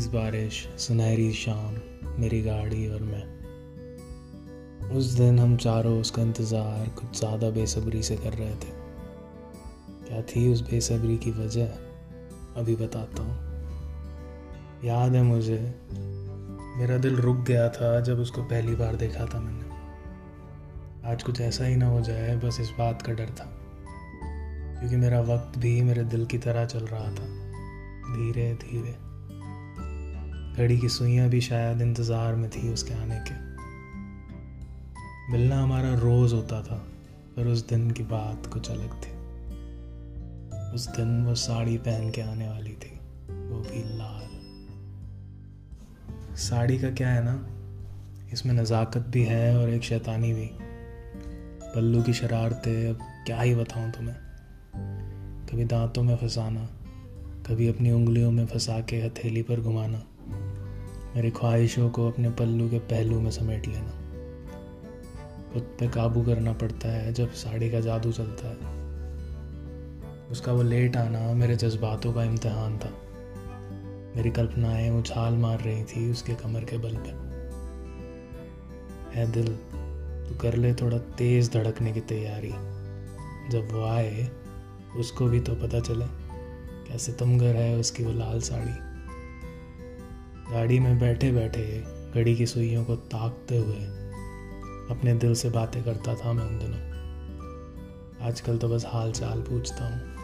तेज बारिश, सुनहरी शाम मेरी गाड़ी और मैं। उस दिन हम चारों उसका इंतज़ार कुछ ज़्यादा बेसब्री से कर रहे थे। क्या थी उस बेसब्री की वजह? अभी बताता हूँ। याद है मुझे, मेरा दिल रुक गया था जब उसको पहली बार देखा था मैंने। आज कुछ ऐसा ही ना हो जाए, बस इस बात का डर था। क्योंकि मेरा वक्त भी मेरे दिल की तरह चल रहा था। धीरे धीरे। घड़ी की सुइयाँ भी शायद इंतज़ार में थी उसके आने के। मिलना हमारा रोज़ होता था, पर उस दिन की बात कुछ अलग थी। उस दिन वो साड़ी पहन के आने वाली थी, वो भी लाल। साड़ी का क्या है ना? इसमें नज़ाकत भी है और एक शैतानी भी। पल्लू की शरारतें, अब क्या ही बताऊँ तुम्हें। कभी दांतों में फंसाना, कभी अपनी उंगलियों में फंसा के हथेली पर घुमाना। मेरी ख्वाहिशों को अपने पल्लू के पहलू में समेट लेना। खुद पे काबू करना पड़ता है जब साड़ी का जादू चलता है। उसका वो लेट आना मेरे जज्बातों का इम्तहान था। मेरी कल्पनाएँ उछाल मार रही थी उसके कमर के बल पर है दिल, तू कर ले थोड़ा तेज धड़कने की तैयारी। जब वो आए, उसको भी तो पता चले, कैसे तुमगर है उसकी वो लाल साड़ी। गाड़ी में बैठे बैठे घड़ी की सुइयों को ताकते हुए अपने दिल से बातें करता था मैं उन दिनों। आजकल तो बस हाल चाल पूछता हूँ।